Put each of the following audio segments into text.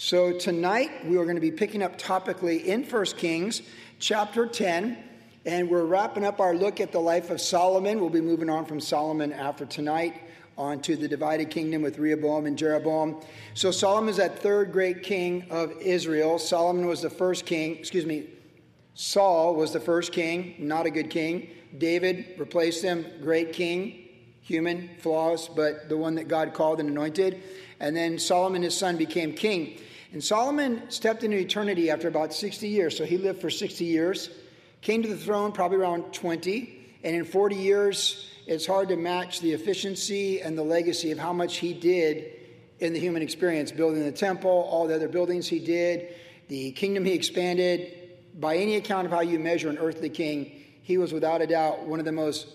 So tonight we are going to be picking up topically in 1 Kings chapter 10, and we're wrapping up our look at the life of Solomon. We'll be moving on from Solomon after tonight onto the divided kingdom with Rehoboam and Jeroboam. So Solomon is that third great king of Israel. Solomon was the first king, excuse me, Saul was the first king, not a good king. David replaced him, great king, human flaws, but the one that God called and anointed. And then Solomon, his son, became king. And Solomon stepped into eternity after about 60 years. So he lived for 60 years, came to the throne probably around 20. And in 40 years, it's hard to match the efficiency and the legacy of how much he did in the human experience building the temple, all the other buildings he did, the kingdom he expanded. By any account of how you measure an earthly king, he was without a doubt one of the most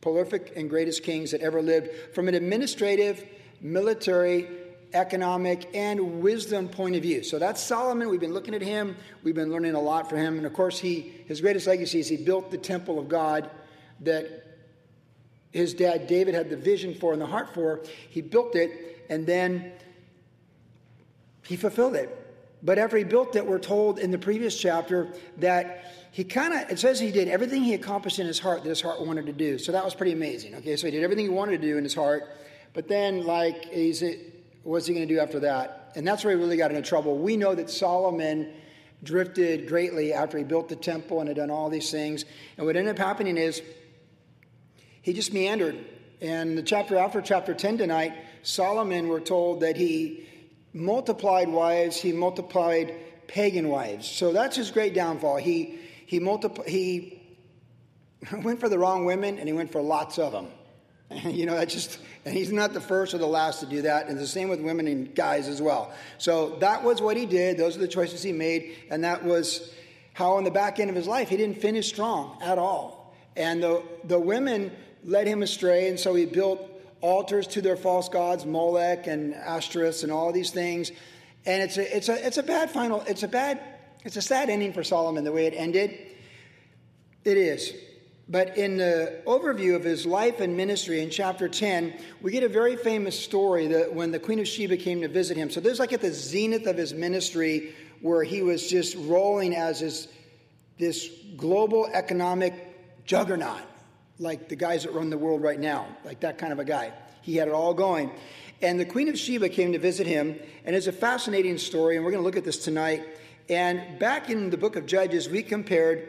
prolific and greatest kings that ever lived from an administrative, military, economic, and wisdom point of view. So that's Solomon. We've been looking at him. We've been learning a lot from him. And of course, he his greatest legacy is he built the temple of God that his dad David had the vision for and the heart for. He built it, and then he fulfilled it. But after he built it, we're told in the previous chapter that he kind of, it says he did everything he accomplished in his heart that his heart wanted to do. So that was pretty amazing. Okay, so he did everything he wanted to do in his heart. But then, like, he's, what's he going to do after that? And that's where he really got into trouble. We know that Solomon drifted greatly after he built the temple and had done all these things. And what ended up happening is he just meandered. And the chapter after chapter 10 tonight, Solomon, we're told that he multiplied wives, he multiplied pagan wives. So that's his great downfall. He, he, multipl- he went for the wrong women and he went for lots of them. you know, that just, and he's not the first or the last to do that. And the same with women and guys as well. So that was what he did. Those are the choices he made. And that was how, on the back end of his life, he didn't finish strong at all. And the, the women led him astray. And so he built altars to their false gods, Molech and Ashtoreth and all these things. And it's a, it's a, it's a bad final, it's a bad, it's a sad ending for Solomon the way it ended. It is. But in the overview of his life and ministry in chapter 10, we get a very famous story that when the Queen of Sheba came to visit him. So there's like at the zenith of his ministry where he was just rolling as his, this global economic juggernaut, like the guys that run the world right now, like that kind of a guy. He had it all going. And the Queen of Sheba came to visit him, and it's a fascinating story, and we're going to look at this tonight. And back in the book of Judges, we compared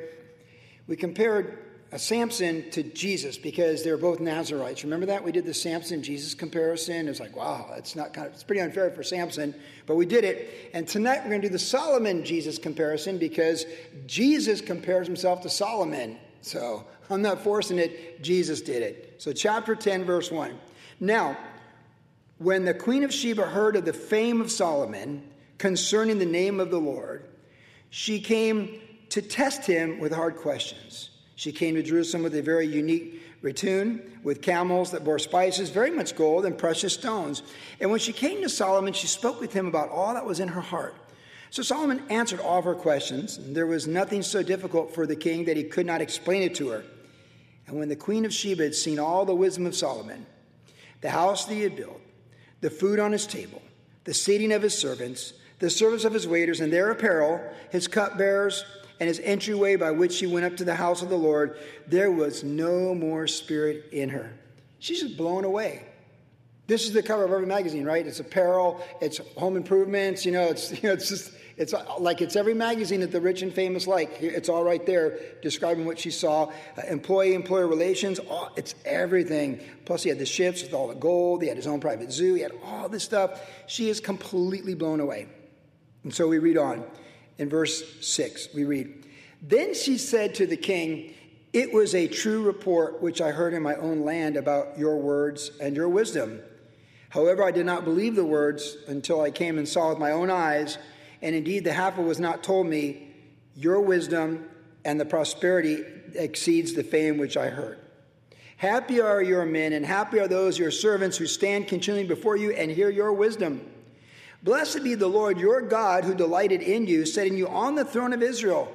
we compared Samson to Jesus because they're both Nazarites. Remember that? We did the Samson Jesus comparison. It was like, wow, it's not kind of, it's pretty unfair for Samson, but we did it. And tonight we're going to do the Solomon Jesus comparison because Jesus compares himself to Solomon. So I'm not forcing it, Jesus did it. So, chapter 10, verse 1. Now, when the queen of Sheba heard of the fame of Solomon concerning the name of the Lord, she came to test him with hard questions. She came to Jerusalem with a very unique retinue, with camels that bore spices, very much gold, and precious stones. And when she came to Solomon, she spoke with him about all that was in her heart. So Solomon answered all of her questions, and there was nothing so difficult for the king that he could not explain it to her. And when the queen of Sheba had seen all the wisdom of Solomon, the house that he had built, the food on his table, the seating of his servants, the service of his waiters, and their apparel, his cupbearers, and his entryway by which she went up to the house of the Lord, there was no more spirit in her. She's just blown away. This is the cover of every magazine, right? It's apparel, it's home improvements, you know, it's you know, it's just it's like it's every magazine that the rich and famous like. It's all right there describing what she saw. Uh, employee employer relations, it's everything. Plus, he had the ships with all the gold, he had his own private zoo, he had all this stuff. She is completely blown away. And so we read on. In verse 6, we read Then she said to the king, It was a true report which I heard in my own land about your words and your wisdom. However, I did not believe the words until I came and saw with my own eyes, and indeed the half of was not told me, Your wisdom and the prosperity exceeds the fame which I heard. Happy are your men, and happy are those your servants who stand continually before you and hear your wisdom. Blessed be the Lord your God who delighted in you, setting you on the throne of Israel.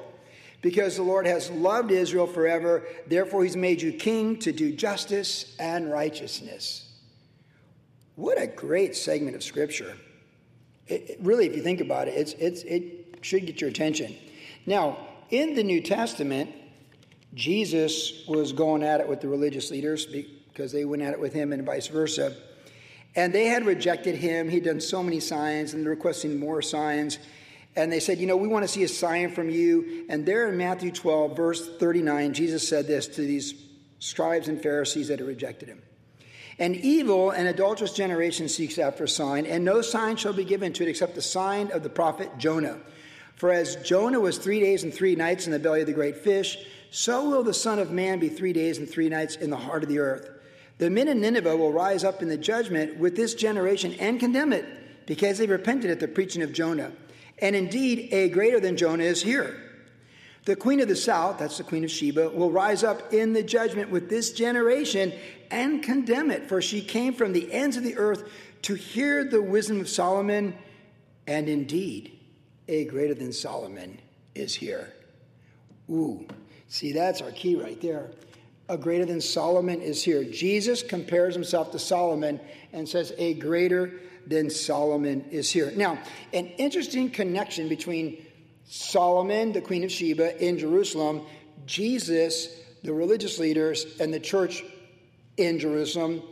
Because the Lord has loved Israel forever, therefore he's made you king to do justice and righteousness. What a great segment of scripture. It, it, really, if you think about it, it's, it's, it should get your attention. Now, in the New Testament, Jesus was going at it with the religious leaders because they went at it with him and vice versa. And they had rejected him. He'd done so many signs and they're requesting more signs. And they said, You know, we want to see a sign from you. And there in Matthew 12, verse 39, Jesus said this to these scribes and Pharisees that had rejected him. An evil and adulterous generation seeks after a sign, and no sign shall be given to it except the sign of the prophet Jonah. For as Jonah was three days and three nights in the belly of the great fish, so will the Son of Man be three days and three nights in the heart of the earth. The men in Nineveh will rise up in the judgment with this generation and condemn it, because they repented at the preaching of Jonah. And indeed, a greater than Jonah is here. The queen of the south, that's the queen of Sheba, will rise up in the judgment with this generation and condemn it, for she came from the ends of the earth to hear the wisdom of Solomon, and indeed, a greater than Solomon is here. Ooh, see, that's our key right there. A greater than Solomon is here. Jesus compares himself to Solomon and says, A greater than Solomon is here. Now, an interesting connection between Solomon, the Queen of Sheba, in Jerusalem, Jesus, the religious leaders, and the church in Jerusalem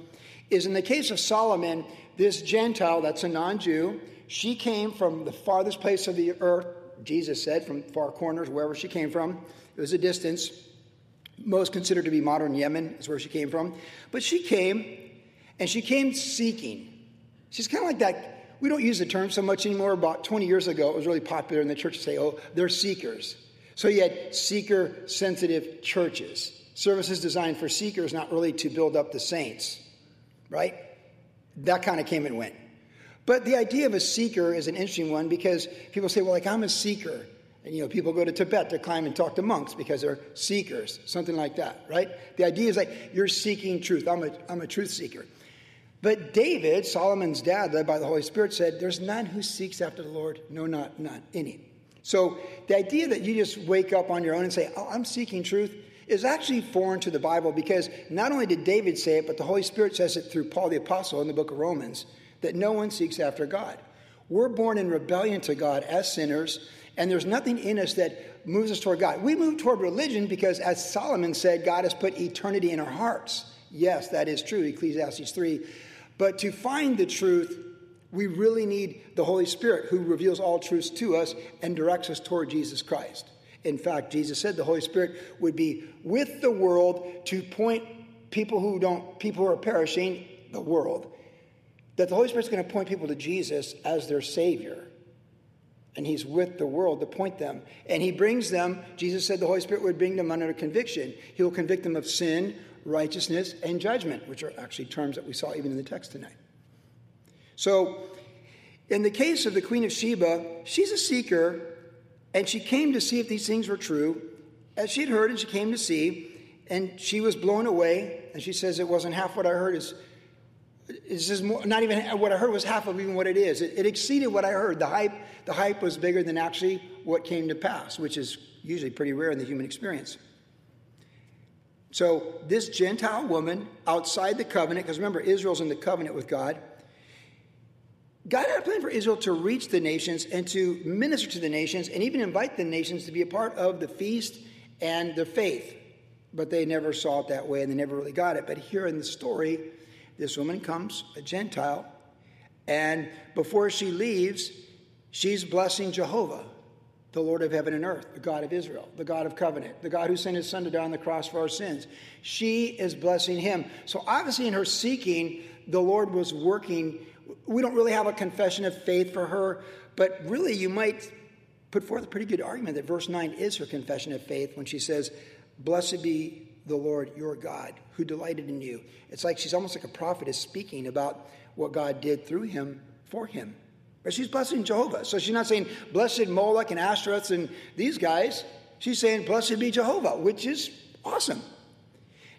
is in the case of Solomon, this Gentile that's a non Jew, she came from the farthest place of the earth, Jesus said, from far corners, wherever she came from. It was a distance. Most considered to be modern Yemen is where she came from. But she came, and she came seeking. She's kind of like that. We don't use the term so much anymore. About 20 years ago, it was really popular in the church to say, oh, they're seekers. So you had seeker sensitive churches. Services designed for seekers, not really to build up the saints, right? That kind of came and went. But the idea of a seeker is an interesting one because people say, well, like, I'm a seeker. You know, people go to Tibet to climb and talk to monks because they're seekers, something like that, right? The idea is like, you're seeking truth. I'm a, I'm a truth seeker. But David, Solomon's dad, led by the Holy Spirit, said, There's none who seeks after the Lord. No, not none, any. So the idea that you just wake up on your own and say, Oh, I'm seeking truth is actually foreign to the Bible because not only did David say it, but the Holy Spirit says it through Paul the Apostle in the book of Romans that no one seeks after God. We're born in rebellion to God as sinners, and there's nothing in us that moves us toward God. We move toward religion because, as Solomon said, God has put eternity in our hearts. Yes, that is true, Ecclesiastes 3. But to find the truth, we really need the Holy Spirit who reveals all truths to us and directs us toward Jesus Christ. In fact, Jesus said the Holy Spirit would be with the world to point people who don't, people who are perishing, the world, that the Holy Spirit's going to point people to Jesus as their Savior. And He's with the world to point them. And He brings them, Jesus said the Holy Spirit would bring them under conviction. He will convict them of sin, righteousness, and judgment, which are actually terms that we saw even in the text tonight. So, in the case of the Queen of Sheba, she's a seeker, and she came to see if these things were true. As she had heard, and she came to see, and she was blown away. And she says, It wasn't half what I heard. Is this is more, not even what I heard was half of even what it is. It, it exceeded what I heard. The hype, the hype was bigger than actually what came to pass, which is usually pretty rare in the human experience. So, this Gentile woman outside the covenant, because remember, Israel's in the covenant with God, God had a plan for Israel to reach the nations and to minister to the nations and even invite the nations to be a part of the feast and the faith. But they never saw it that way and they never really got it. But here in the story, this woman comes, a Gentile, and before she leaves, she's blessing Jehovah the Lord of heaven and earth, the God of Israel, the God of covenant, the God who sent his son to die on the cross for our sins. She is blessing him. So obviously, in her seeking, the Lord was working. We don't really have a confession of faith for her, but really, you might put forth a pretty good argument that verse 9 is her confession of faith when she says, Blessed be the Lord your God who delighted in you. It's like she's almost like a prophet is speaking about what God did through him for him. But she's blessing Jehovah. So she's not saying, Blessed Moloch and Ashtoreth and these guys. She's saying, Blessed be Jehovah, which is awesome.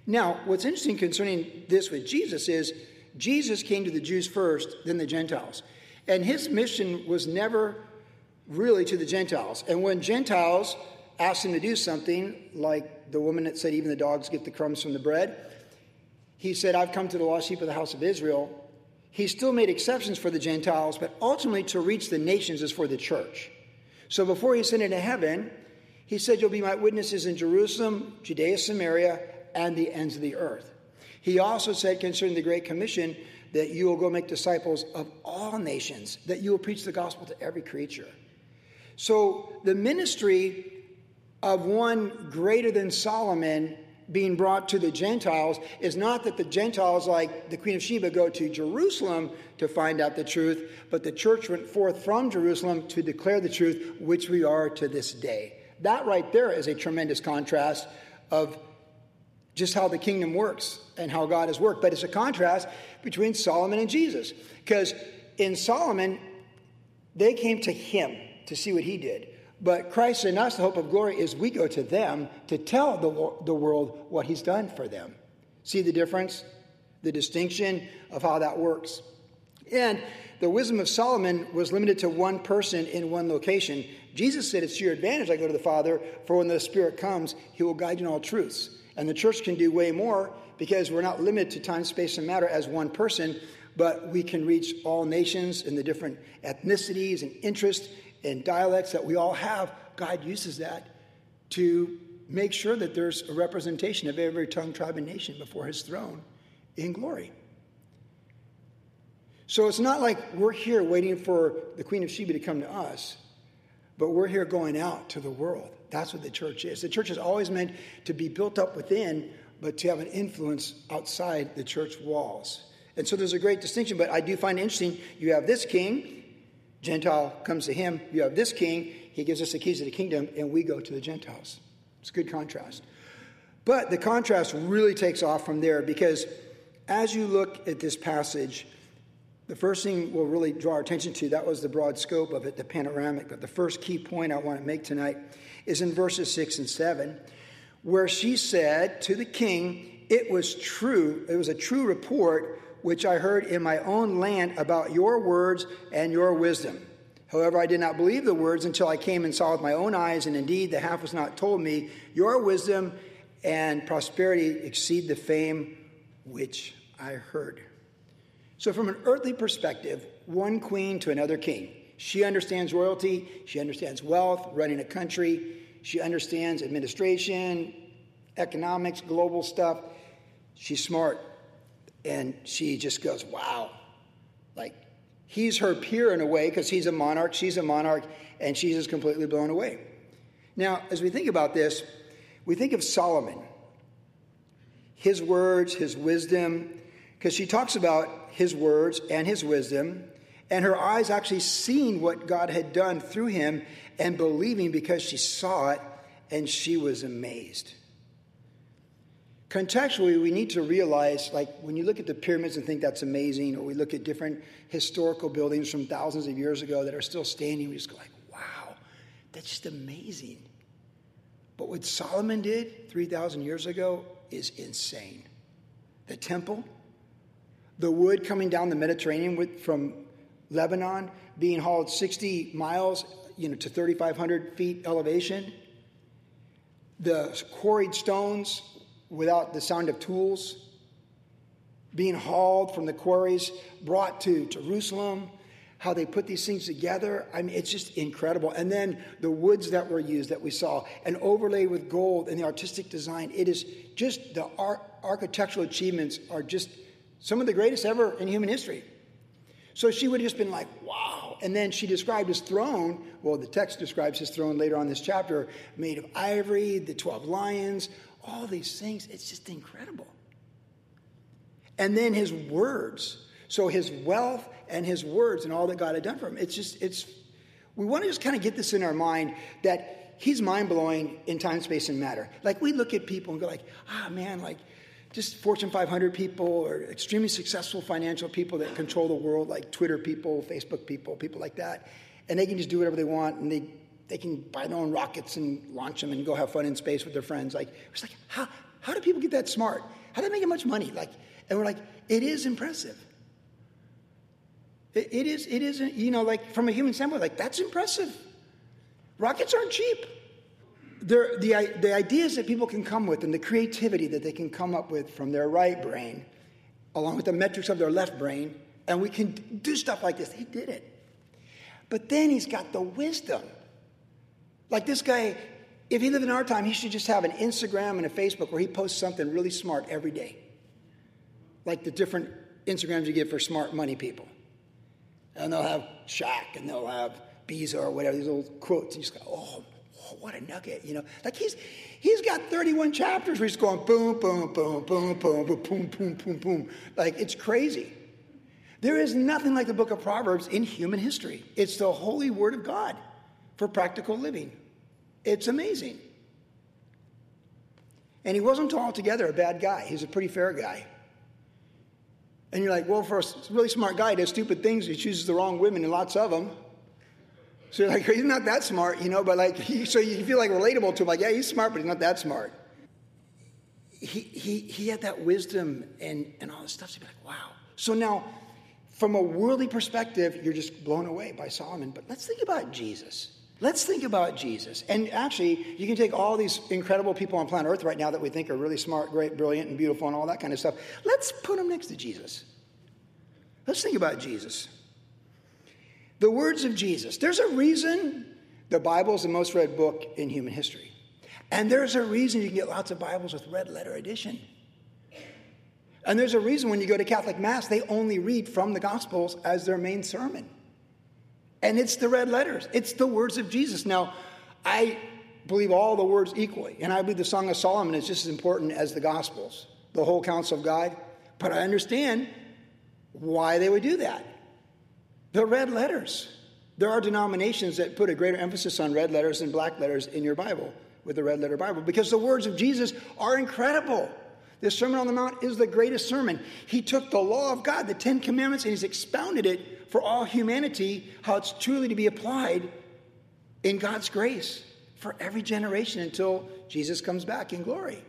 Now, what's interesting concerning this with Jesus is Jesus came to the Jews first, then the Gentiles. And his mission was never really to the Gentiles. And when Gentiles asked him to do something, like the woman that said, Even the dogs get the crumbs from the bread, he said, I've come to the lost sheep of the house of Israel. he still made exceptions for the Gentiles, but ultimately to reach the nations is for the church. So before he ascended to heaven, he said, You'll be my witnesses in Jerusalem, Judea, Samaria, and the ends of the earth. He also said concerning the Great Commission that you will go make disciples of all nations, that you will preach the gospel to every creature. So the ministry of one greater than Solomon being brought to the Gentiles is not that the Gentiles, like the Queen of Sheba, go to Jerusalem to find out the truth, but the church went forth from Jerusalem to declare the truth, which we are to this day. That right there is a tremendous contrast of just how the kingdom works and how God has worked. But it's a contrast between Solomon and Jesus. Because in Solomon, they came to him to see what he did. But Christ in us, the hope of glory, is we go to them to tell the, the world what he's done for them. See the difference? The distinction of how that works. And the wisdom of Solomon was limited to one person in one location. Jesus said, It's to your advantage I go to the Father, for when the Spirit comes, he will guide you in all truths. And the church can do way more because we're not limited to time, space, and matter as one person, but we can reach all nations and the different ethnicities and interests and dialects that we all have, God uses that to make sure that there's a representation of every tongue, tribe, and nation before his throne in glory. So it's not like we're here waiting for the Queen of Sheba to come to us, but we're here going out to the world. That's what the church is. The church is always meant to be built up within, but to have an influence outside the church walls. And so there's a great distinction, but I do find interesting you have this king Gentile comes to him. You have this king. He gives us the keys of the kingdom, and we go to the Gentiles. It's a good contrast. But the contrast really takes off from there because as you look at this passage, the first thing we'll really draw our attention to, that was the broad scope of it, the panoramic. But the first key point I want to make tonight is in verses 6 and 7, where she said to the king, It was true, it was a true report which I heard in my own land about your words and your wisdom. However, I did not believe the words until I came and saw with my own eyes, and indeed the half was not told me. Your wisdom and prosperity exceed the fame which I heard. So, from an earthly perspective, one queen to another king. She understands royalty, she understands wealth, running a country, she understands administration, economics, global stuff. She's smart. And she just goes, wow. Like, he's her peer in a way because he's a monarch, she's a monarch, and she's just completely blown away. Now, as we think about this, we think of Solomon, his words, his wisdom, because she talks about his words and his wisdom, and her eyes actually seeing what God had done through him and believing because she saw it and she was amazed. Contextually, we need to realize, like, when you look at the pyramids and think that's amazing, or we look at different historical buildings from thousands of years ago that are still standing, we just go like, wow, that's just amazing. But what Solomon did 3,000 years ago is insane. The temple, the wood coming down the Mediterranean with, from Lebanon, being hauled 60 miles you know, to 3,500 feet elevation, the quarried stones without the sound of tools, being hauled from the quarries, brought to Jerusalem, how they put these things together. I mean, it's just incredible. And then the woods that were used that we saw, and overlaid with gold and the artistic design. It is just the art, architectural achievements are just some of the greatest ever in human history. So she would have just been like, wow. And then she described his throne. Well, the text describes his throne later on this chapter, made of ivory, the 12 lions, all these things. It's just incredible. And then his words. So his wealth and his words and all that God had done for him. It's just, it's, we want to just kind of get this in our mind that he's mind blowing in time, space, and matter. Like we look at people and go like, ah, man, like just Fortune 500 people or extremely successful financial people that control the world, like Twitter people, Facebook people, people like that. And they can just do whatever they want and they they can buy their own rockets and launch them and go have fun in space with their friends. Like, it's like, how, how do people get that smart? How do they make that much money? Like, and we're like, it is impressive. It, it is, it is, you know, like from a human standpoint, like that's impressive. Rockets aren't cheap. The, the ideas that people can come with and the creativity that they can come up with from their right brain, along with the metrics of their left brain, and we can do stuff like this. He did it. But then he's got the wisdom. Like this guy, if he lived in our time, he should just have an Instagram and a Facebook where he posts something really smart every day. Like the different Instagrams you get for smart money people. And they'll have Shaq and they'll have Bezo or whatever, these little quotes. And you just go, oh, oh, what a nugget, you know. Like he's he's got 31 chapters where he's going boom, boom, boom, boom, boom, boom, boom, boom, boom, boom. Like it's crazy. There is nothing like the book of Proverbs in human history. It's the holy word of God for practical living. It's amazing. And he wasn't altogether a bad guy. He's a pretty fair guy. And you're like, well, for a really smart guy, he does stupid things. He chooses the wrong women and lots of them. So you're like, he's not that smart, you know, but like, he, so you feel like relatable to him. Like, yeah, he's smart, but he's not that smart. He, he, he had that wisdom and, and all this stuff. So you'd be like, wow. So now, from a worldly perspective, you're just blown away by Solomon. But let's think about Jesus. Let's think about Jesus. And actually, you can take all these incredible people on planet Earth right now that we think are really smart, great, brilliant, and beautiful, and all that kind of stuff. Let's put them next to Jesus. Let's think about Jesus. The words of Jesus. There's a reason the Bible is the most read book in human history. And there's a reason you can get lots of Bibles with red letter edition. And there's a reason when you go to Catholic Mass, they only read from the Gospels as their main sermon. And it's the red letters, it's the words of Jesus. Now, I believe all the words equally. And I believe the Song of Solomon is just as important as the Gospels, the whole counsel of God. But I understand why they would do that. The red letters. There are denominations that put a greater emphasis on red letters than black letters in your Bible with the red letter Bible because the words of Jesus are incredible. The Sermon on the Mount is the greatest sermon. He took the law of God, the Ten Commandments, and he's expounded it for all humanity, how it's truly to be applied in God's grace for every generation until Jesus comes back in glory.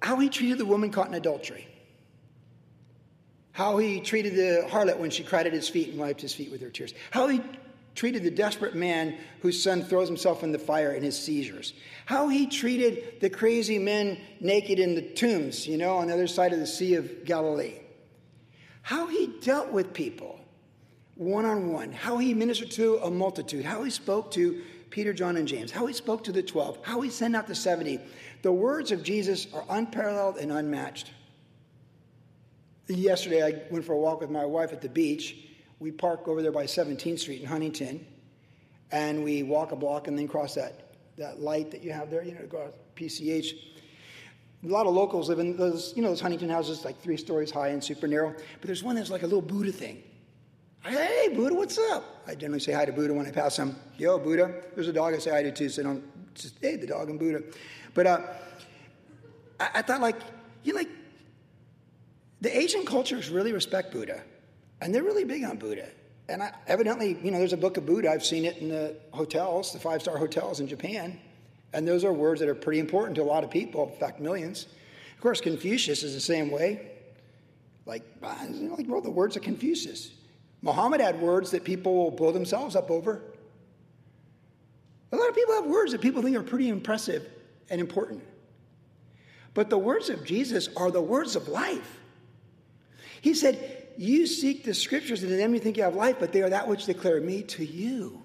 How he treated the woman caught in adultery. How he treated the harlot when she cried at his feet and wiped his feet with her tears. How he treated the desperate man whose son throws himself in the fire in his seizures. How he treated the crazy men naked in the tombs, you know, on the other side of the Sea of Galilee. How he dealt with people one on one. How he ministered to a multitude. How he spoke to Peter, John, and James. How he spoke to the 12. How he sent out the 70. The words of Jesus are unparalleled and unmatched. Yesterday, I went for a walk with my wife at the beach we park over there by 17th Street in Huntington, and we walk a block and then cross that, that light that you have there, you know, PCH. A lot of locals live in those, you know, those Huntington houses, like three stories high and super narrow. But there's one that's like a little Buddha thing. Hey, Buddha, what's up? I generally say hi to Buddha when I pass him. Yo, Buddha. There's a dog I say hi to too, so don't just, hey, the dog and Buddha. But uh, I, I thought, like, you know, like, the Asian cultures really respect Buddha. And they're really big on Buddha. And I, evidently, you know, there's a book of Buddha. I've seen it in the hotels, the five star hotels in Japan. And those are words that are pretty important to a lot of people, in fact, millions. Of course, Confucius is the same way. Like, uh, know, like wrote the words of Confucius. Muhammad had words that people will blow themselves up over. A lot of people have words that people think are pretty impressive and important. But the words of Jesus are the words of life. He said, you seek the scriptures, and in them you think you have life, but they are that which declare me to you.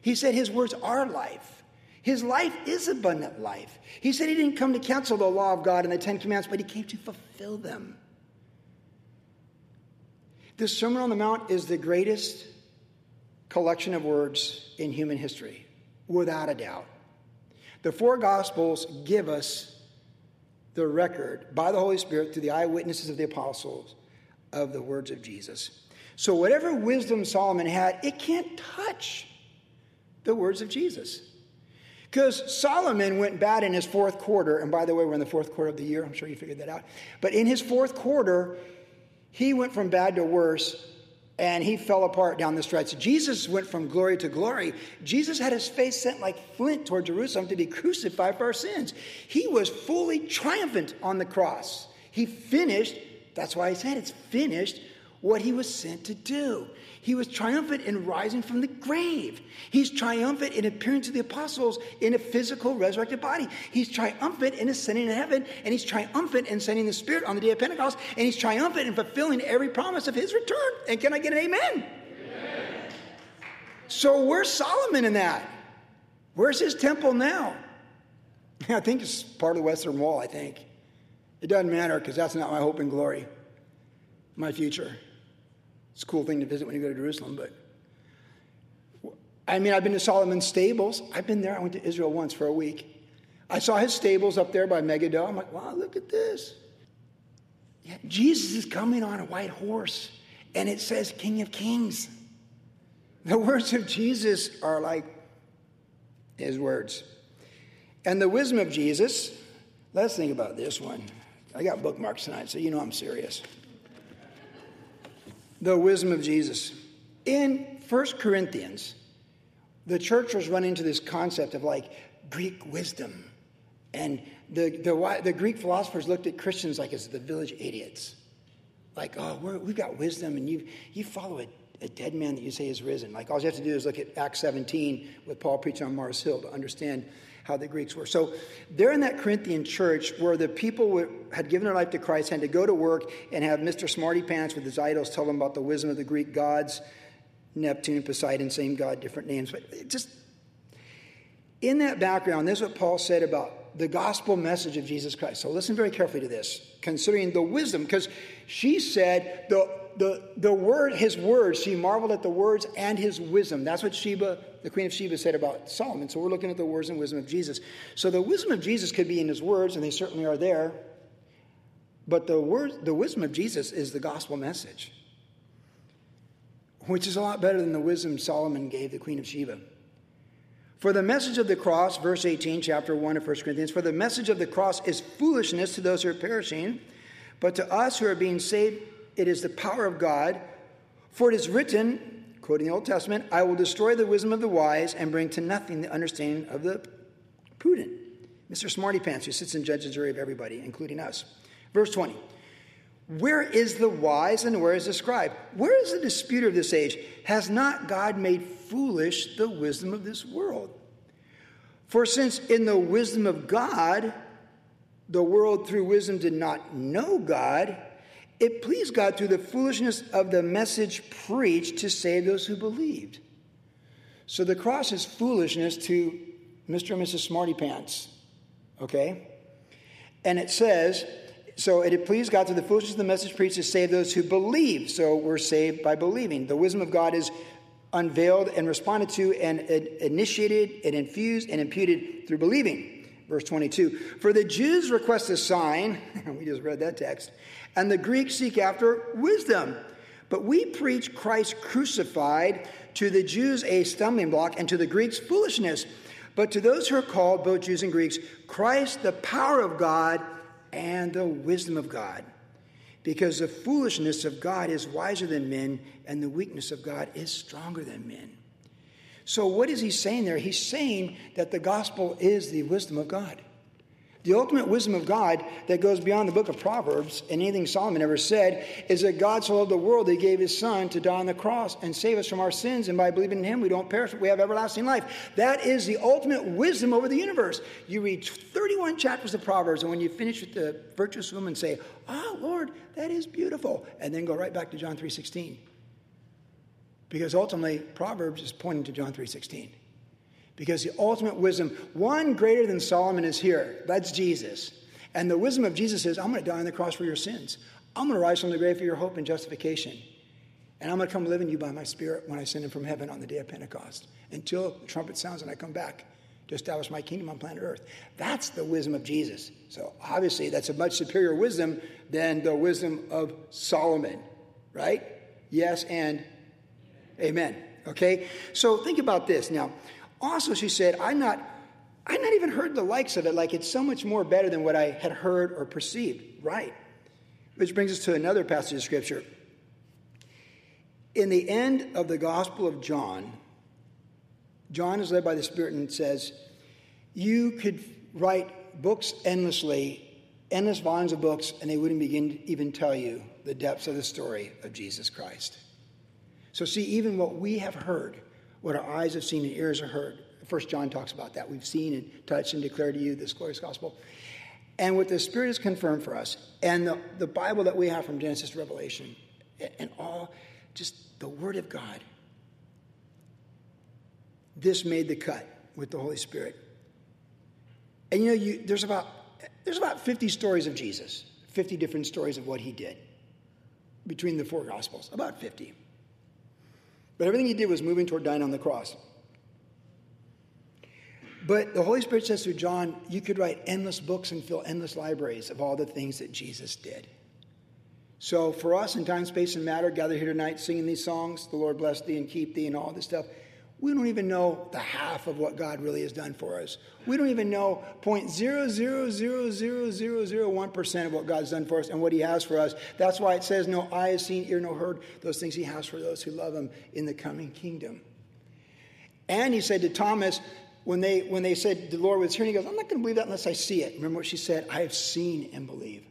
He said his words are life. His life is abundant life. He said he didn't come to cancel the law of God and the Ten Commandments, but he came to fulfill them. The Sermon on the Mount is the greatest collection of words in human history, without a doubt. The four Gospels give us the record by the Holy Spirit through the eyewitnesses of the apostles of the words of Jesus. So, whatever wisdom Solomon had, it can't touch the words of Jesus. Because Solomon went bad in his fourth quarter, and by the way, we're in the fourth quarter of the year. I'm sure you figured that out. But in his fourth quarter, he went from bad to worse, and he fell apart down the stretch. Jesus went from glory to glory. Jesus had his face sent like flint toward Jerusalem to be crucified for our sins. He was fully triumphant on the cross. He finished that's why he said it's finished what he was sent to do. He was triumphant in rising from the grave. He's triumphant in appearing to the apostles in a physical resurrected body. He's triumphant in ascending to heaven, and he's triumphant in sending the Spirit on the day of Pentecost, and he's triumphant in fulfilling every promise of his return. And can I get an amen? amen. So where's Solomon in that? Where's his temple now? I think it's part of the Western Wall, I think. It doesn't matter because that's not my hope and glory, my future. It's a cool thing to visit when you go to Jerusalem, but I mean, I've been to Solomon's stables. I've been there. I went to Israel once for a week. I saw his stables up there by Megiddo. I'm like, wow, look at this. Yeah, Jesus is coming on a white horse, and it says King of Kings. The words of Jesus are like his words. And the wisdom of Jesus, let's think about this one. I got bookmarks tonight, so you know I'm serious. The wisdom of Jesus. In 1 Corinthians, the church was running into this concept of like Greek wisdom. And the, the, the Greek philosophers looked at Christians like as the village idiots. Like, oh, we have got wisdom, and you, you follow a, a dead man that you say is risen. Like, all you have to do is look at Acts 17 with Paul preaching on Mars Hill to understand how the Greeks were. So they're in that Corinthian church where the people had given their life to Christ had to go to work and have Mr. Smarty Pants with his idols tell them about the wisdom of the Greek gods, Neptune Poseidon, same god, different names. But just in that background, this is what Paul said about the gospel message of Jesus Christ. So listen very carefully to this, considering the wisdom, because she said the the, the word, his words, she marveled at the words and his wisdom. That's what Sheba, the queen of Sheba, said about Solomon. So we're looking at the words and wisdom of Jesus. So the wisdom of Jesus could be in his words, and they certainly are there. But the word, the wisdom of Jesus is the gospel message, which is a lot better than the wisdom Solomon gave the queen of Sheba. For the message of the cross, verse 18, chapter 1 of 1 Corinthians, for the message of the cross is foolishness to those who are perishing, but to us who are being saved, it is the power of God. For it is written, quoting the Old Testament, I will destroy the wisdom of the wise and bring to nothing the understanding of the prudent. Mr. Smarty Pants, who sits in judge and jury of everybody, including us. Verse 20. Where is the wise and where is the scribe? Where is the disputer of this age? Has not God made foolish the wisdom of this world? For since in the wisdom of God, the world through wisdom did not know God, it pleased God through the foolishness of the message preached to save those who believed. So the cross is foolishness to Mr. and Mrs. Smarty Pants. Okay? And it says, so it pleased God through the foolishness of the message preached to save those who believe. So we're saved by believing. The wisdom of God is unveiled and responded to and initiated and infused and imputed through believing. Verse 22 For the Jews request a sign, and we just read that text, and the Greeks seek after wisdom. But we preach Christ crucified, to the Jews a stumbling block, and to the Greeks foolishness. But to those who are called, both Jews and Greeks, Christ the power of God and the wisdom of God. Because the foolishness of God is wiser than men, and the weakness of God is stronger than men. So, what is he saying there? He's saying that the gospel is the wisdom of God. The ultimate wisdom of God that goes beyond the book of Proverbs and anything Solomon ever said is that God so loved the world that he gave his son to die on the cross and save us from our sins. And by believing in him, we don't perish, but we have everlasting life. That is the ultimate wisdom over the universe. You read 31 chapters of Proverbs, and when you finish with the virtuous woman, say, Oh, Lord, that is beautiful. And then go right back to John 3.16. Because ultimately, Proverbs is pointing to John 3.16 because the ultimate wisdom, one greater than Solomon, is here. That's Jesus. And the wisdom of Jesus is, I'm going to die on the cross for your sins. I'm going to rise from the grave for your hope and justification. And I'm going to come live in you by my spirit when I send him from heaven on the day of Pentecost until the trumpet sounds and I come back to establish my kingdom on planet Earth. That's the wisdom of Jesus. So obviously, that's a much superior wisdom than the wisdom of Solomon, right? Yes and amen. Okay? So think about this. Now, also, she said, I'm not, i not even heard the likes of it. Like it's so much more better than what I had heard or perceived. Right. Which brings us to another passage of scripture. In the end of the Gospel of John, John is led by the Spirit and says, You could write books endlessly endless volumes of books, and they wouldn't begin to even tell you the depths of the story of Jesus Christ. So, see, even what we have heard, what our eyes have seen and ears have heard, First John talks about that. We've seen and touched and declared to you this glorious gospel. And what the Spirit has confirmed for us, and the, the Bible that we have from Genesis to Revelation, and all just the Word of God, this made the cut with the Holy Spirit. And you know, you, there's about there's about 50 stories of Jesus, 50 different stories of what he did between the four Gospels, about 50. But everything he did was moving toward dying on the cross. But the Holy Spirit says to John, you could write endless books and fill endless libraries of all the things that Jesus did. So for us in time, space, and matter, gather here tonight singing these songs, the Lord bless thee and keep thee and all this stuff, we don't even know the half of what God really has done for us. We don't even know 0.0000001% of what God's done for us and what He has for us. That's why it says, No eye has seen, ear no heard those things He has for those who love Him in the coming kingdom. And He said to Thomas, when they, when they said the Lord was here, he goes, I'm not going to believe that unless I see it. Remember what she said? I have seen and believe.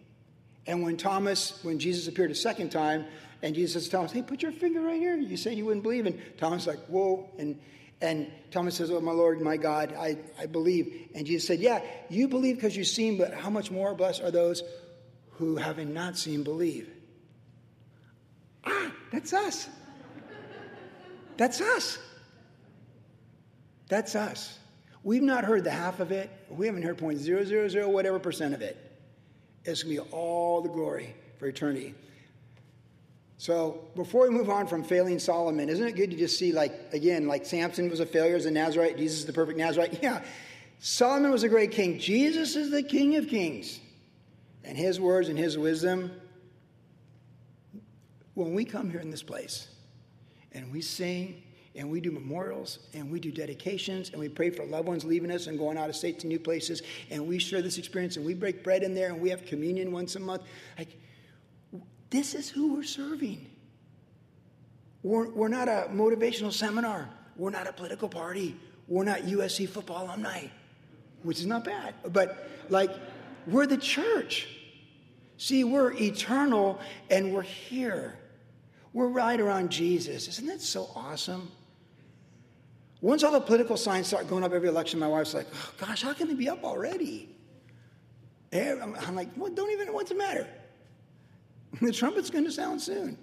And when Thomas, when Jesus appeared a second time, and Jesus to Thomas, Hey, put your finger right here. You said you wouldn't believe. And Thomas like, Whoa. And, and Thomas says, Oh, my Lord, my God, I, I believe. And Jesus said, Yeah, you believe because you've seen, but how much more blessed are those who, having not seen, believe? Ah, that's us. That's us. That's us. We've not heard the half of it. We haven't heard point zero zero zero whatever percent of it. It's going to be all the glory for eternity. So before we move on from failing Solomon, isn't it good to just see, like, again, like Samson was a failure as a Nazarite, Jesus is the perfect Nazarite? Yeah. Solomon was a great king. Jesus is the King of Kings. And his words and his wisdom, when we come here in this place and we sing and we do memorials and we do dedications and we pray for loved ones leaving us and going out of state to new places and we share this experience and we break bread in there and we have communion once a month. Like, this is who we're serving. We're, we're not a motivational seminar. We're not a political party. We're not USC football alumni, which is not bad. But, like, we're the church. See, we're eternal and we're here. We're right around Jesus. Isn't that so awesome? Once all the political signs start going up every election, my wife's like, oh, gosh, how can they be up already? I'm like, well, don't even, what's the matter? The trumpet's going to sound soon.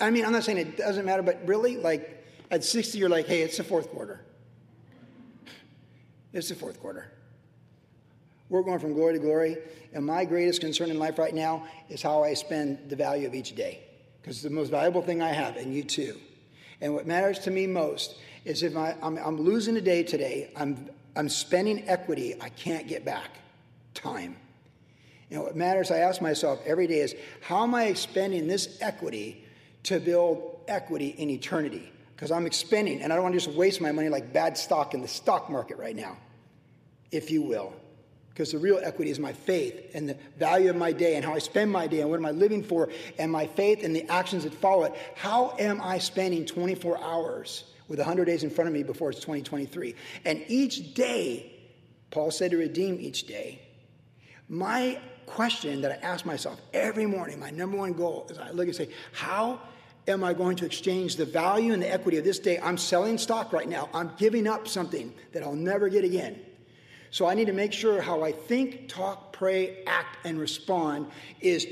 I mean, I'm not saying it doesn't matter, but really, like, at 60, you're like, hey, it's the fourth quarter. It's the fourth quarter. We're going from glory to glory, and my greatest concern in life right now is how I spend the value of each day, because it's the most valuable thing I have, and you too. And what matters to me most is if I, am losing a day today, I'm, I'm spending equity I can't get back time. You know, what matters, I ask myself every day is how am I expending this equity to build equity in eternity? Because I'm expending, and I don't want to just waste my money like bad stock in the stock market right now, if you will. Because the real equity is my faith and the value of my day and how I spend my day and what am I living for and my faith and the actions that follow it. How am I spending 24 hours with 100 days in front of me before it's 2023? And each day, Paul said to redeem each day. My question that I ask myself every morning, my number one goal is I look and say, how am I going to exchange the value and the equity of this day? I'm selling stock right now. I'm giving up something that I'll never get again. So I need to make sure how I think, talk, pray, act, and respond is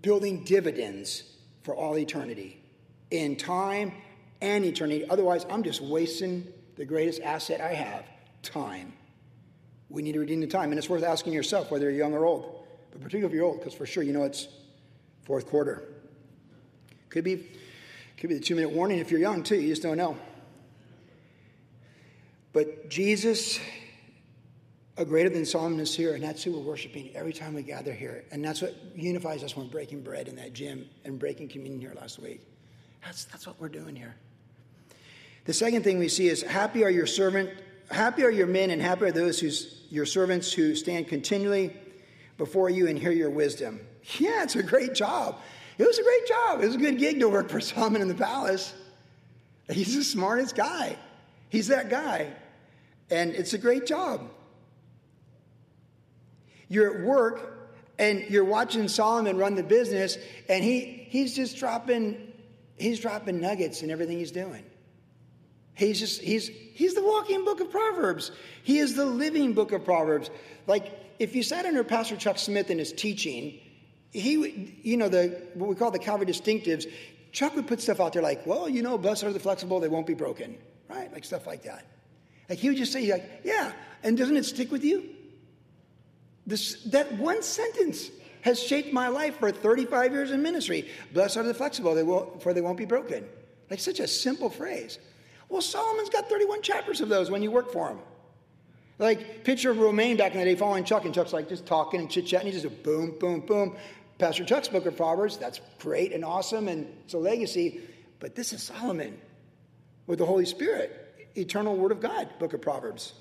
building dividends for all eternity in time and eternity. Otherwise, I'm just wasting the greatest asset I have time. We need to redeem the time. And it's worth asking yourself whether you're young or old, but particularly if you're old, because for sure you know it's fourth quarter. Could be, could be the two minute warning if you're young too, you just don't know. But Jesus, a greater than Solomon is here, and that's who we're worshiping every time we gather here. And that's what unifies us when we're breaking bread in that gym and breaking communion here last week. That's, that's what we're doing here. The second thing we see is happy are your servant Happy are your men, and happy are those who's your servants who stand continually before you and hear your wisdom. Yeah, it's a great job. It was a great job. It was a good gig to work for Solomon in the palace. He's the smartest guy. He's that guy. And it's a great job. you're at work and you're watching Solomon run the business, and he, he's just dropping, he's dropping nuggets in everything he's doing. He's just, he's, he's the walking book of Proverbs. He is the living book of Proverbs. Like, if you sat under Pastor Chuck Smith and his teaching, he, you know, the, what we call the Calvary distinctives, Chuck would put stuff out there like, well, you know, blessed are the flexible, they won't be broken, right? Like stuff like that. Like he would just say, like, yeah, and doesn't it stick with you? This, that one sentence has shaped my life for 35 years in ministry. Blessed are the flexible, they will, for they won't be broken. Like such a simple phrase. Well, Solomon's got 31 chapters of those when you work for him. Like, picture of Romaine back in the day following Chuck, and Chuck's like just talking and chit chatting. He just a boom, boom, boom. Pastor Chuck's book of Proverbs, that's great and awesome, and it's a legacy. But this is Solomon with the Holy Spirit, eternal Word of God, book of Proverbs.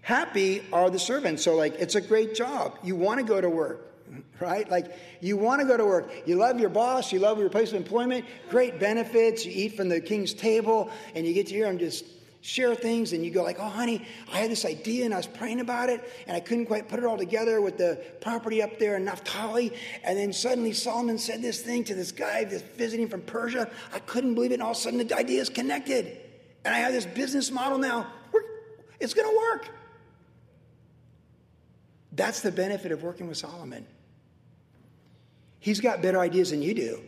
Happy are the servants. So, like, it's a great job. You want to go to work, right? Like, you want to go to work. You love your boss. You love your place of employment. Great benefits. You eat from the king's table, and you get to hear him just share things and you go like oh honey i had this idea and i was praying about it and i couldn't quite put it all together with the property up there in naphtali and then suddenly solomon said this thing to this guy that's visiting from persia i couldn't believe it and all of a sudden the idea is connected and i have this business model now it's going to work that's the benefit of working with solomon he's got better ideas than you do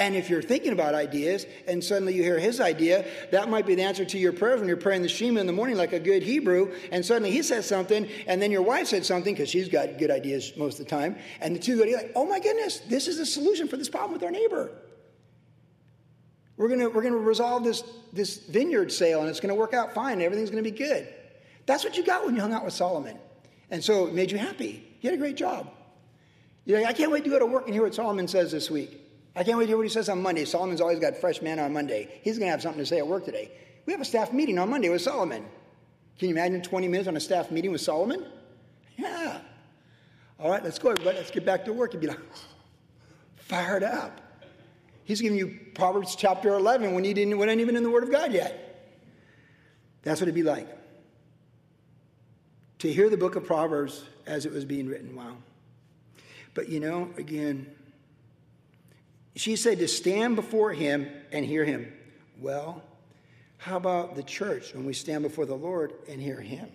and if you're thinking about ideas and suddenly you hear his idea, that might be the answer to your prayers when you're praying the Shema in the morning like a good Hebrew. And suddenly he says something, and then your wife said something because she's got good ideas most of the time. And the two go like, oh my goodness, this is a solution for this problem with our neighbor. We're gonna, we're gonna resolve this, this vineyard sale and it's gonna work out fine. And everything's gonna be good. That's what you got when you hung out with Solomon. And so it made you happy. You had a great job. I can't wait to go to work and hear what Solomon says this week. I can't wait to hear what he says on Monday. Solomon's always got fresh manna on Monday. He's going to have something to say at work today. We have a staff meeting on Monday with Solomon. Can you imagine 20 minutes on a staff meeting with Solomon? Yeah. All right, let's go, everybody. Let's get back to work. You'd be like, fired up. He's giving you Proverbs chapter 11 when you didn't, when even in the Word of God yet. That's what it'd be like. To hear the book of Proverbs as it was being written. Wow. But you know, again, she said to stand before him and hear him. Well, how about the church when we stand before the Lord and hear him?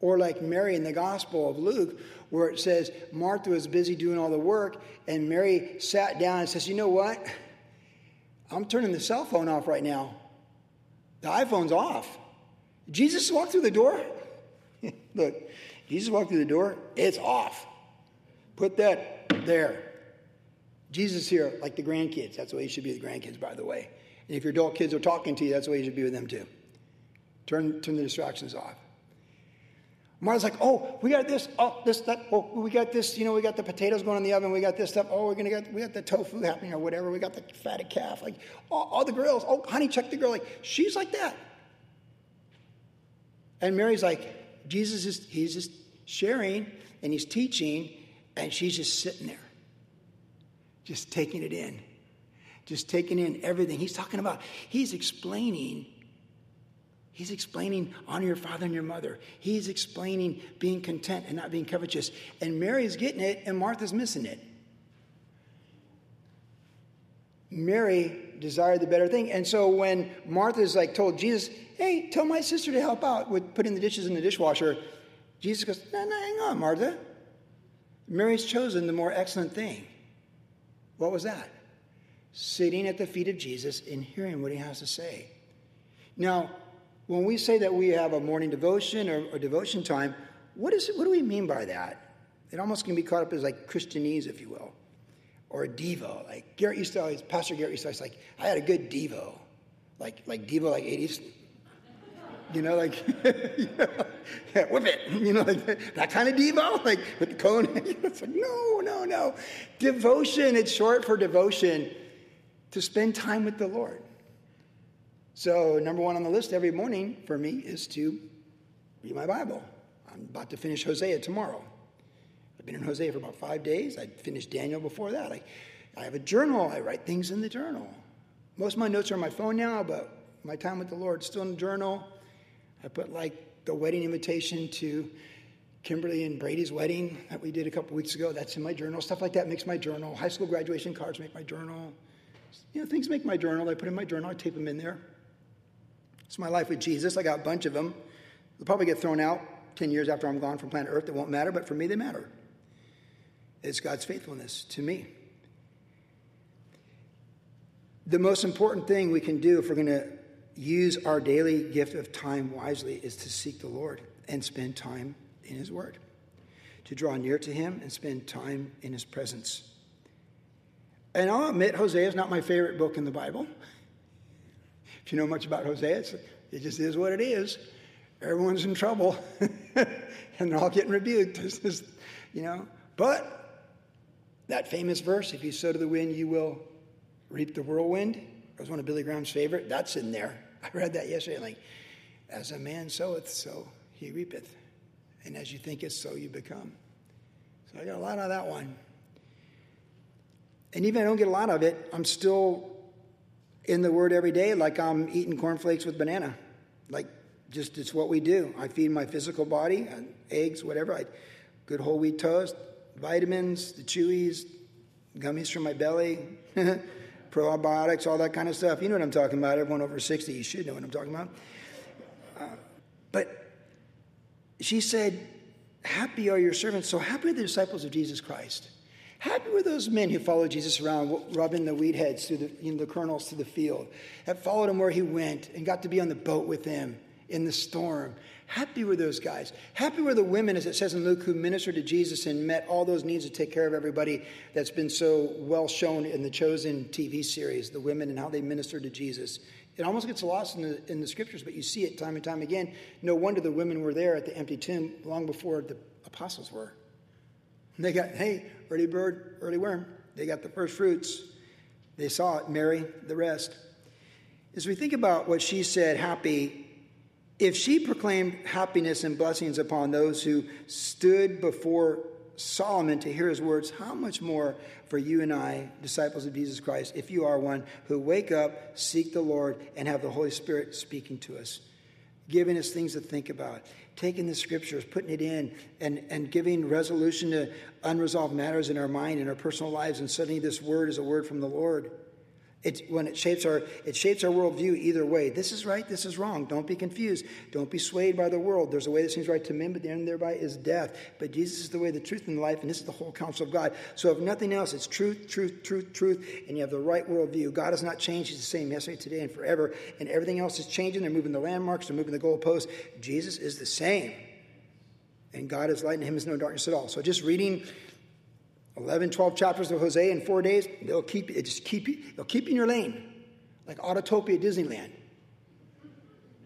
Or like Mary in the Gospel of Luke, where it says Martha was busy doing all the work, and Mary sat down and says, You know what? I'm turning the cell phone off right now. The iPhone's off. Jesus walked through the door. Look, Jesus walked through the door, it's off. Put that there. Jesus here, like the grandkids. That's the way you should be with the grandkids, by the way. And if your adult kids are talking to you, that's the way you should be with them too. Turn, turn the distractions off. Martha's like, oh, we got this, oh, this, that, oh, we got this, you know, we got the potatoes going in the oven, we got this stuff, oh, we're gonna get, we got the tofu happening or whatever, we got the fatted calf, like, all, the grills, oh, honey, check the grill, like, she's like that. And Mary's like, Jesus is, he's just sharing and he's teaching, and she's just sitting there just taking it in, just taking in everything. He's talking about, he's explaining. He's explaining honor your father and your mother. He's explaining being content and not being covetous. And Mary's getting it, and Martha's missing it. Mary desired the better thing. And so when Martha's like told Jesus, hey, tell my sister to help out with putting the dishes in the dishwasher, Jesus goes, no, no, hang on, Martha. Mary's chosen the more excellent thing. What was that? Sitting at the feet of Jesus and hearing what he has to say. Now, when we say that we have a morning devotion or, or devotion time, what, is it, what do we mean by that? It almost can be caught up as like Christianese, if you will, or a Devo. Like Garrett used to always, Pastor Garrett used to always like, I had a good Devo. Like, like Devo, like 80s, you know, like, yeah, whip it, you know, like that kind of Devo, like with the cone. it's like, no, no, no. Devotion, it's short for devotion to spend time with the Lord. So, number one on the list every morning for me is to read my Bible. I'm about to finish Hosea tomorrow. I've been in Hosea for about five days. I finished Daniel before that. I, I have a journal, I write things in the journal. Most of my notes are on my phone now, but my time with the Lord is still in the journal. I put like the wedding invitation to Kimberly and Brady's wedding that we did a couple weeks ago. That's in my journal. Stuff like that makes my journal. High school graduation cards make my journal. You know, things make my journal. I put in my journal. I tape them in there. It's my life with Jesus. I got a bunch of them. They'll probably get thrown out 10 years after I'm gone from planet Earth. It won't matter, but for me, they matter. It's God's faithfulness to me. The most important thing we can do if we're going to use our daily gift of time wisely is to seek the Lord and spend time in His Word, to draw near to Him and spend time in His presence. And I'll admit, Hosea is not my favorite book in the Bible. If you know much about Hosea, it just is what it is. Everyone's in trouble, and they're all getting rebuked. You know, but that famous verse, "If you sow to the wind, you will reap the whirlwind." It was one of Billy Graham's favorite. That's in there. I read that yesterday. Like, as a man soweth, so he reapeth. And as you think it, so you become. So I got a lot of that one. And even I don't get a lot of it, I'm still in the Word every day, like I'm eating cornflakes with banana. Like, just it's what we do. I feed my physical body, uh, eggs, whatever. I, good whole wheat toast, vitamins, the chewies, gummies from my belly, probiotics, all that kind of stuff. You know what I'm talking about. Everyone over 60, you should know what I'm talking about. Uh, but she said, Happy are your servants. So happy are the disciples of Jesus Christ. Happy were those men who followed Jesus around, rubbing the wheat heads through the, you know, the kernels through the field, that followed him where he went and got to be on the boat with him in the storm. Happy were those guys. Happy were the women, as it says in Luke, who ministered to Jesus and met all those needs to take care of everybody that's been so well shown in the Chosen TV series, the women and how they ministered to Jesus. It almost gets lost in the, in the scriptures, but you see it time and time again. No wonder the women were there at the empty tomb long before the apostles were. they got, hey, early bird, early worm. They got the first fruits. They saw it, Mary, the rest. As we think about what she said, happy, if she proclaimed happiness and blessings upon those who stood before Solomon to hear his words, how much more for you and I, disciples of Jesus Christ, if you are one who wake up, seek the Lord, and have the Holy Spirit speaking to us, giving us things to think about, taking the scriptures, putting it in, and, and giving resolution to unresolved matters in our mind and our personal lives, and suddenly this word is a word from the Lord. It, when it shapes our it shapes our worldview either way. This is right, this is wrong. Don't be confused. Don't be swayed by the world. There's a way that seems right to men, but the end thereby is death. But Jesus is the way, the truth, and the life, and this is the whole counsel of God. So if nothing else, it's truth, truth, truth, truth, and you have the right worldview. God has not changed. He's the same yesterday, today, and forever. And everything else is changing. They're moving the landmarks, they're moving the goalposts. Jesus is the same. And God is light, and him is no darkness at all. So just reading 11, 12 chapters of Hosea in four days, they'll keep it just keep you, they'll keep you in your lane, like Autotopia Disneyland.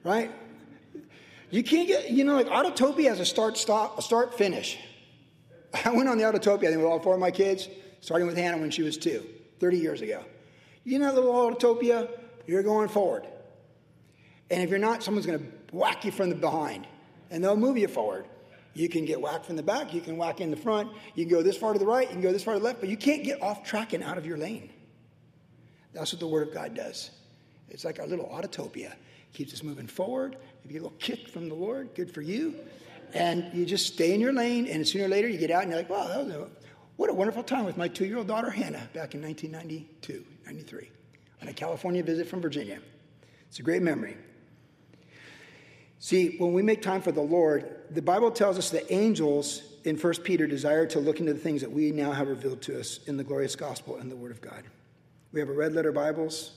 Right? You can't get, you know, like Autotopia has a start, stop, a start, finish. I went on the Autotopia, I think, with all four of my kids, starting with Hannah when she was two, 30 years ago. You know, little Autotopia, you're going forward. And if you're not, someone's going to whack you from the behind, and they'll move you forward. You can get whacked from the back, you can whack in the front, you can go this far to the right, you can go this far to the left, but you can't get off track and out of your lane. That's what the Word of God does. It's like our little autotopia. It keeps us moving forward. If you get a little kick from the Lord, good for you. And you just stay in your lane, and sooner or later you get out and you're like, wow, that was a, what a wonderful time with my two year old daughter Hannah back in 1992, 93, on a California visit from Virginia. It's a great memory. See, when we make time for the Lord, the Bible tells us that angels in 1 Peter desire to look into the things that we now have revealed to us in the glorious gospel and the Word of God. We have a red letter Bibles,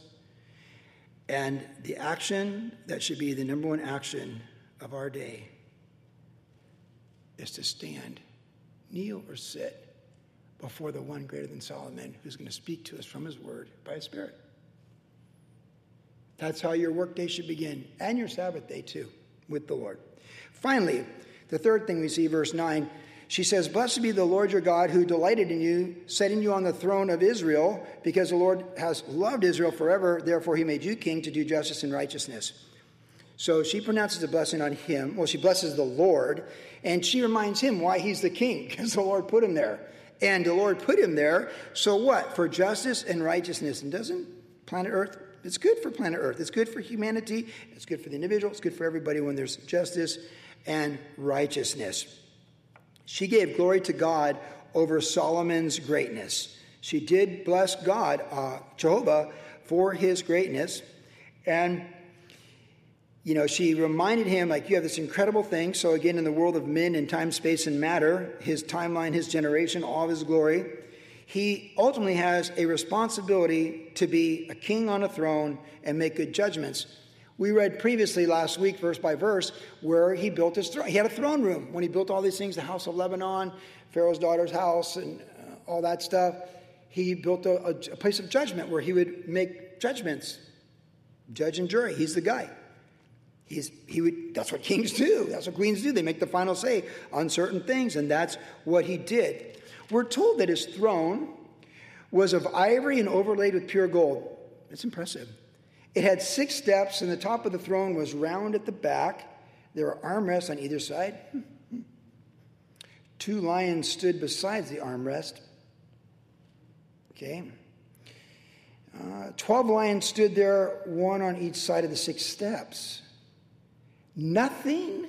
and the action that should be the number one action of our day is to stand, kneel, or sit before the one greater than Solomon who's going to speak to us from his Word by his Spirit. That's how your workday should begin, and your Sabbath day too with the Lord. Finally, the third thing we see, verse 9, she says, Blessed be the Lord your God who delighted in you, setting you on the throne of Israel, because the Lord has loved Israel forever. Therefore, he made you king to do justice and righteousness. So she pronounces a blessing on him. Well, she blesses the Lord, and she reminds him why he's the king, because the Lord put him there. And the Lord put him there, so what? For justice and righteousness. And doesn't planet Earth it's good for planet Earth. It's good for humanity. It's good for the individual. It's good for everybody when there's justice and righteousness. She gave glory to God over Solomon's greatness. She did bless God, uh, Jehovah, for his greatness. And, you know, she reminded him, like, you have this incredible thing. So, again, in the world of men and time, space, and matter, his timeline, his generation, all of his glory, he ultimately has a responsibility to be a king on a throne and make good judgments. We read previously last week, verse by verse, where he built his throne. He had a throne room when he built all these things the house of Lebanon, Pharaoh's daughter's house, and uh, all that stuff. He built a, a, place of judgment where he would make judgments, judge and jury. He's the guy. He's, he would, that's what kings do. That's what queens do. They make the final say on certain things, and that's what he did. We're told that his throne was of ivory and overlaid with pure gold. It's impressive. It had six steps, and the top of the throne was round at the back. There were armrests on either side. Two lions stood beside the armrest. Okay. Uh, Twelve lions stood there, one on each side of the six steps. Nothing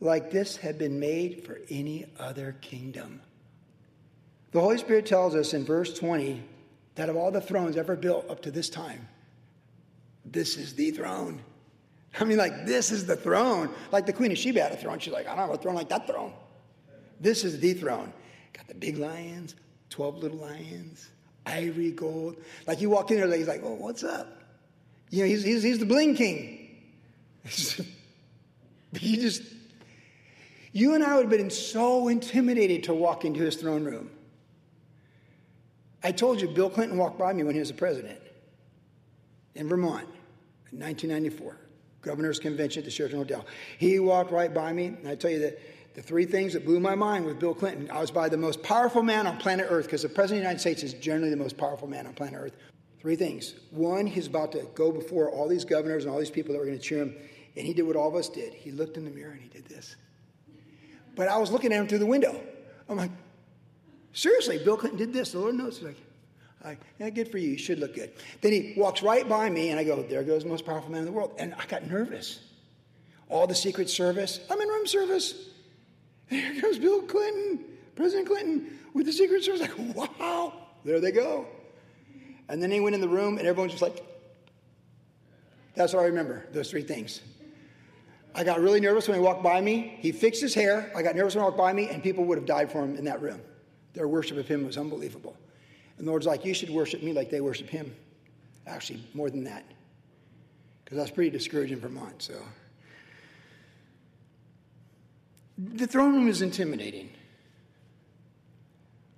like this had been made for any other kingdom. The Holy Spirit tells us in verse 20 that of all the thrones ever built up to this time, this is the throne. I mean, like, this is the throne. Like the Queen of Sheba had a throne. She's like, I don't have a throne like that throne. This is the throne. Got the big lions, 12 little lions, ivory, gold. Like, you walk in there, he's like, oh, what's up? You know, he's, he's, he's the bling king. he just, you and I would have been so intimidated to walk into his throne room. I told you Bill Clinton walked by me when he was a president in Vermont in 1994, governor's convention at the Sheraton Hotel. He walked right by me, and I tell you that the three things that blew my mind with Bill Clinton, I was by the most powerful man on planet Earth, because the president of the United States is generally the most powerful man on planet Earth. Three things. One, he's about to go before all these governors and all these people that were going to cheer him, and he did what all of us did. He looked in the mirror and he did this. But I was looking at him through the window. I'm like, seriously, Bill Clinton did this. The Lord knows. He's like, I, yeah, good for you. You should look good. Then he walks right by me, and I go, There goes the most powerful man in the world. And I got nervous. All the Secret Service, I'm in room service. And here comes Bill Clinton, President Clinton, with the Secret Service. Like, wow, there they go. And then he went in the room, and everyone's just like, That's all I remember, those three things. I got really nervous when he walked by me. He fixed his hair. I got nervous when he walked by me, and people would have died for him in that room. Their worship of him was unbelievable. And the Lord's like, You should worship me like they worship him. Actually, more than that. Because I was pretty discouraged in Vermont, so. The throne room is intimidating.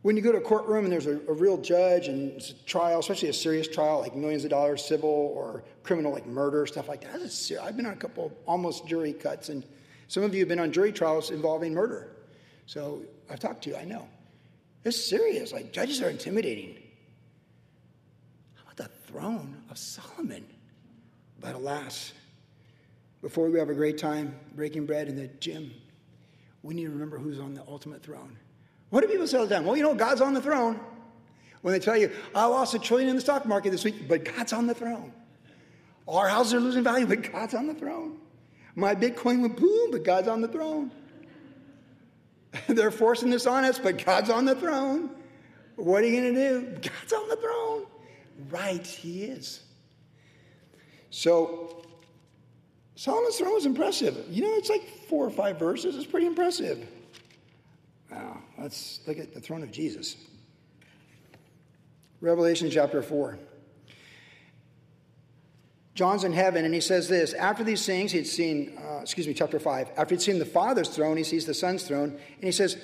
When you go to a courtroom and there's a, a, real judge and it's a trial, especially a serious trial like millions of dollars civil or criminal like murder, stuff like that. That's I've been on a couple almost jury cuts, and some of you have been on jury trials involving murder. So I've talked to you, I know. It's serious. Like, judges are intimidating. How about the throne of Solomon? But alas, before we have a great time breaking bread in the gym, we need to remember who's on the ultimate throne. What do people say all the time? Well, you know, God's on the throne. When they tell you, I lost a trillion in the stock market this week, but God's on the throne. Our houses are losing value, but God's on the throne. My Bitcoin went boom, but God's on the throne. They're forcing this on us, but God's on the throne. What are you going to do? God's on the throne. Right, He is. So, Solomon's throne was impressive. You know, it's like four or five verses. It's pretty impressive. Wow, let's look at the throne of Jesus. Revelation chapter 4. John's in heaven, and he says this After these things, he'd seen, uh, excuse me, chapter 5. After he'd seen the Father's throne, he sees the Son's throne, and he says,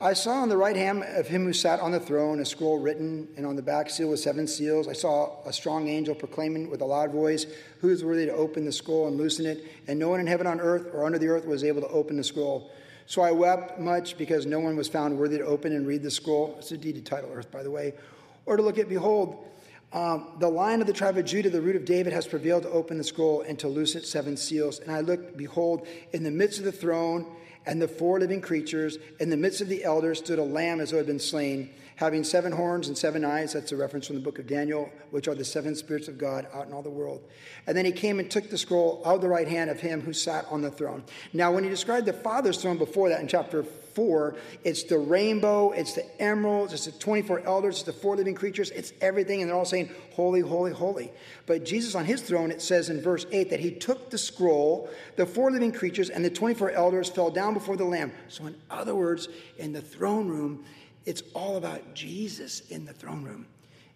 I saw on the right hand of him who sat on the throne a scroll written, and on the back seal with seven seals. I saw a strong angel proclaiming with a loud voice, Who is worthy to open the scroll and loosen it? And no one in heaven, on earth, or under the earth was able to open the scroll. So I wept much because no one was found worthy to open and read the scroll. It's a deeded title, Earth, by the way. Or to look at, behold, um, the lion of the tribe of Judah, the root of David, has prevailed to open the scroll and to loose its seven seals. And I looked, behold, in the midst of the throne and the four living creatures, in the midst of the elders, stood a lamb as though it had been slain, having seven horns and seven eyes. That's a reference from the book of Daniel, which are the seven spirits of God out in all the world. And then he came and took the scroll out of the right hand of him who sat on the throne. Now, when he described the Father's throne before that in chapter 4, it's the rainbow, it's the emeralds, it's the 24 elders, it's the four living creatures, it's everything. And they're all saying, Holy, holy, holy. But Jesus on his throne, it says in verse 8 that he took the scroll, the four living creatures, and the 24 elders fell down before the Lamb. So, in other words, in the throne room, it's all about Jesus in the throne room.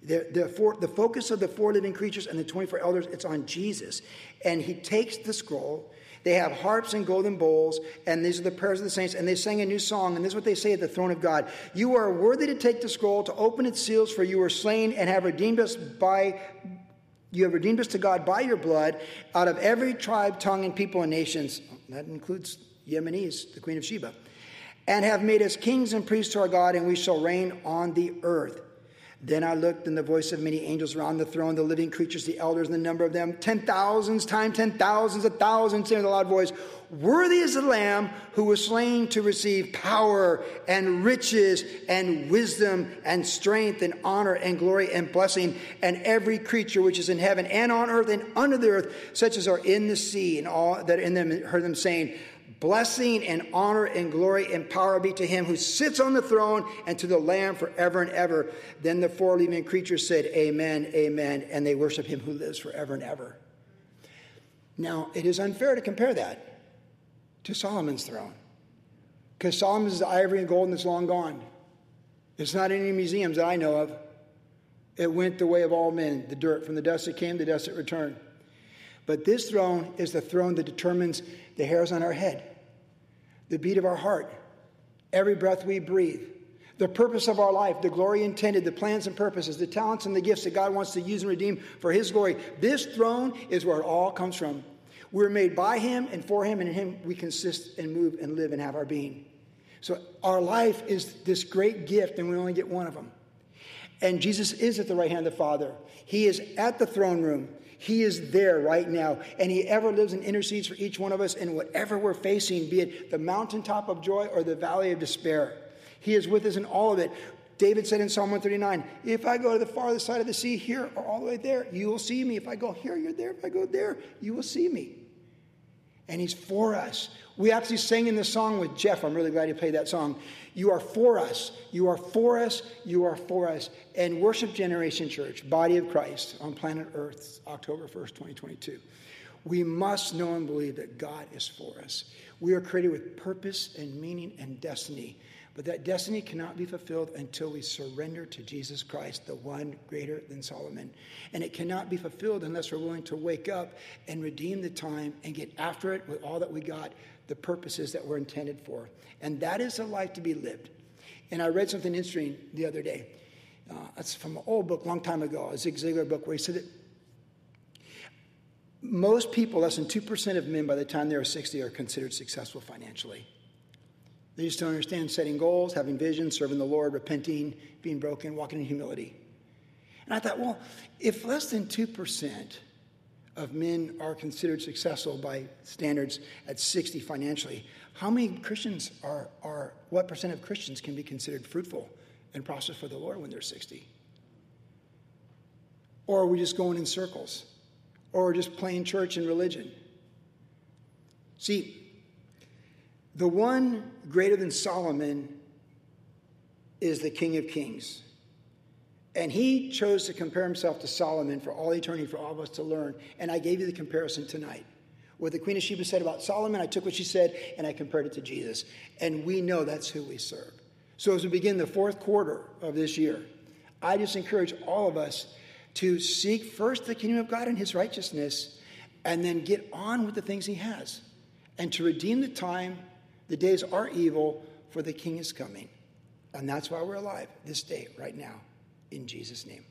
The, the, four, the focus of the four living creatures and the 24 elders, it's on Jesus. And he takes the scroll. They have harps and golden bowls, and these are the prayers of the saints, and they sing a new song, and this is what they say at the throne of God. You are worthy to take the scroll, to open its seals, for you were slain and have redeemed us by you have redeemed us to God by your blood out of every tribe, tongue, and people and nations. That includes Yemenis, the Queen of Sheba and have made us kings and priests to our God, and we shall reign on the earth. Then I looked, and the voice of many angels around the throne, the living creatures, the elders, and the number of them, ten thousands times ten thousands, a thousand, saying with a loud voice, Worthy is the Lamb who was slain to receive power and riches and wisdom and strength and honor and glory and blessing, and every creature which is in heaven and on earth and under the earth, such as are in the sea, and all that in them heard them saying, Blessing and honor and glory and power be to him who sits on the throne and to the Lamb forever and ever. Then the four living creatures said, Amen, Amen, and they worship him who lives forever and ever. Now, it is unfair to compare that to Solomon's throne because Solomon's ivory and gold and it's long gone. It's not in any museums that I know of. It went the way of all men. The dirt, from the dust it came, the dust it returned. But this throne is the throne that determines the hairs on our head, the beat of our heart, every breath we breathe, the purpose of our life, the glory intended, the plans and purposes, the talents and the gifts that God wants to use and redeem for His glory. This throne is where it all comes from. We're made by Him and for Him, and in Him we consist and move and live and have our being. So our life is this great gift, and we only get one of them. And Jesus is at the right hand of the Father. He is at the throne room. He is there right now, and He ever lives and intercedes for each one of us in whatever we're facing, be it the mountaintop of joy or the valley of despair. He is with us in all of it. David said in Psalm 139, If I go to the farthest side of the sea, here or all the way there, you will see me. If I go here, you're there. If I go there, you will see me. And He's for us. We actually sang in the song with Jeff. I'm really glad he played that song. You are for us. You are for us. You are for us. And Worship Generation Church, Body of Christ on planet Earth, October 1st, 2022. We must know and believe that God is for us. We are created with purpose and meaning and destiny. But that destiny cannot be fulfilled until we surrender to Jesus Christ, the one greater than Solomon. And it cannot be fulfilled unless we're willing to wake up and redeem the time and get after it with all that we got the purposes that we're intended for. And that is a life to be lived. And I read something interesting the other day. Uh, it's from an old book, long time ago, a Zig Ziglar book, where he said that most people, less than 2% of men by the time they're 60, are considered successful financially. They just don't understand setting goals, having vision, serving the Lord, repenting, being broken, walking in humility. And I thought, well, if less than 2% of men are considered successful by standards at 60 financially, how many Christians are, are what percent of Christians can be considered fruitful and prosperous for the Lord when they're 60? Or are we just going in circles? Or just playing church and religion? See, the one greater than Solomon is the King of Kings. And he chose to compare himself to Solomon for all eternity, for all of us to learn. And I gave you the comparison tonight. What the Queen of Sheba said about Solomon, I took what she said and I compared it to Jesus. And we know that's who we serve. So as we begin the fourth quarter of this year, I just encourage all of us to seek first the kingdom of God and his righteousness, and then get on with the things he has. And to redeem the time, the days are evil, for the king is coming. And that's why we're alive this day, right now in Jesus' name.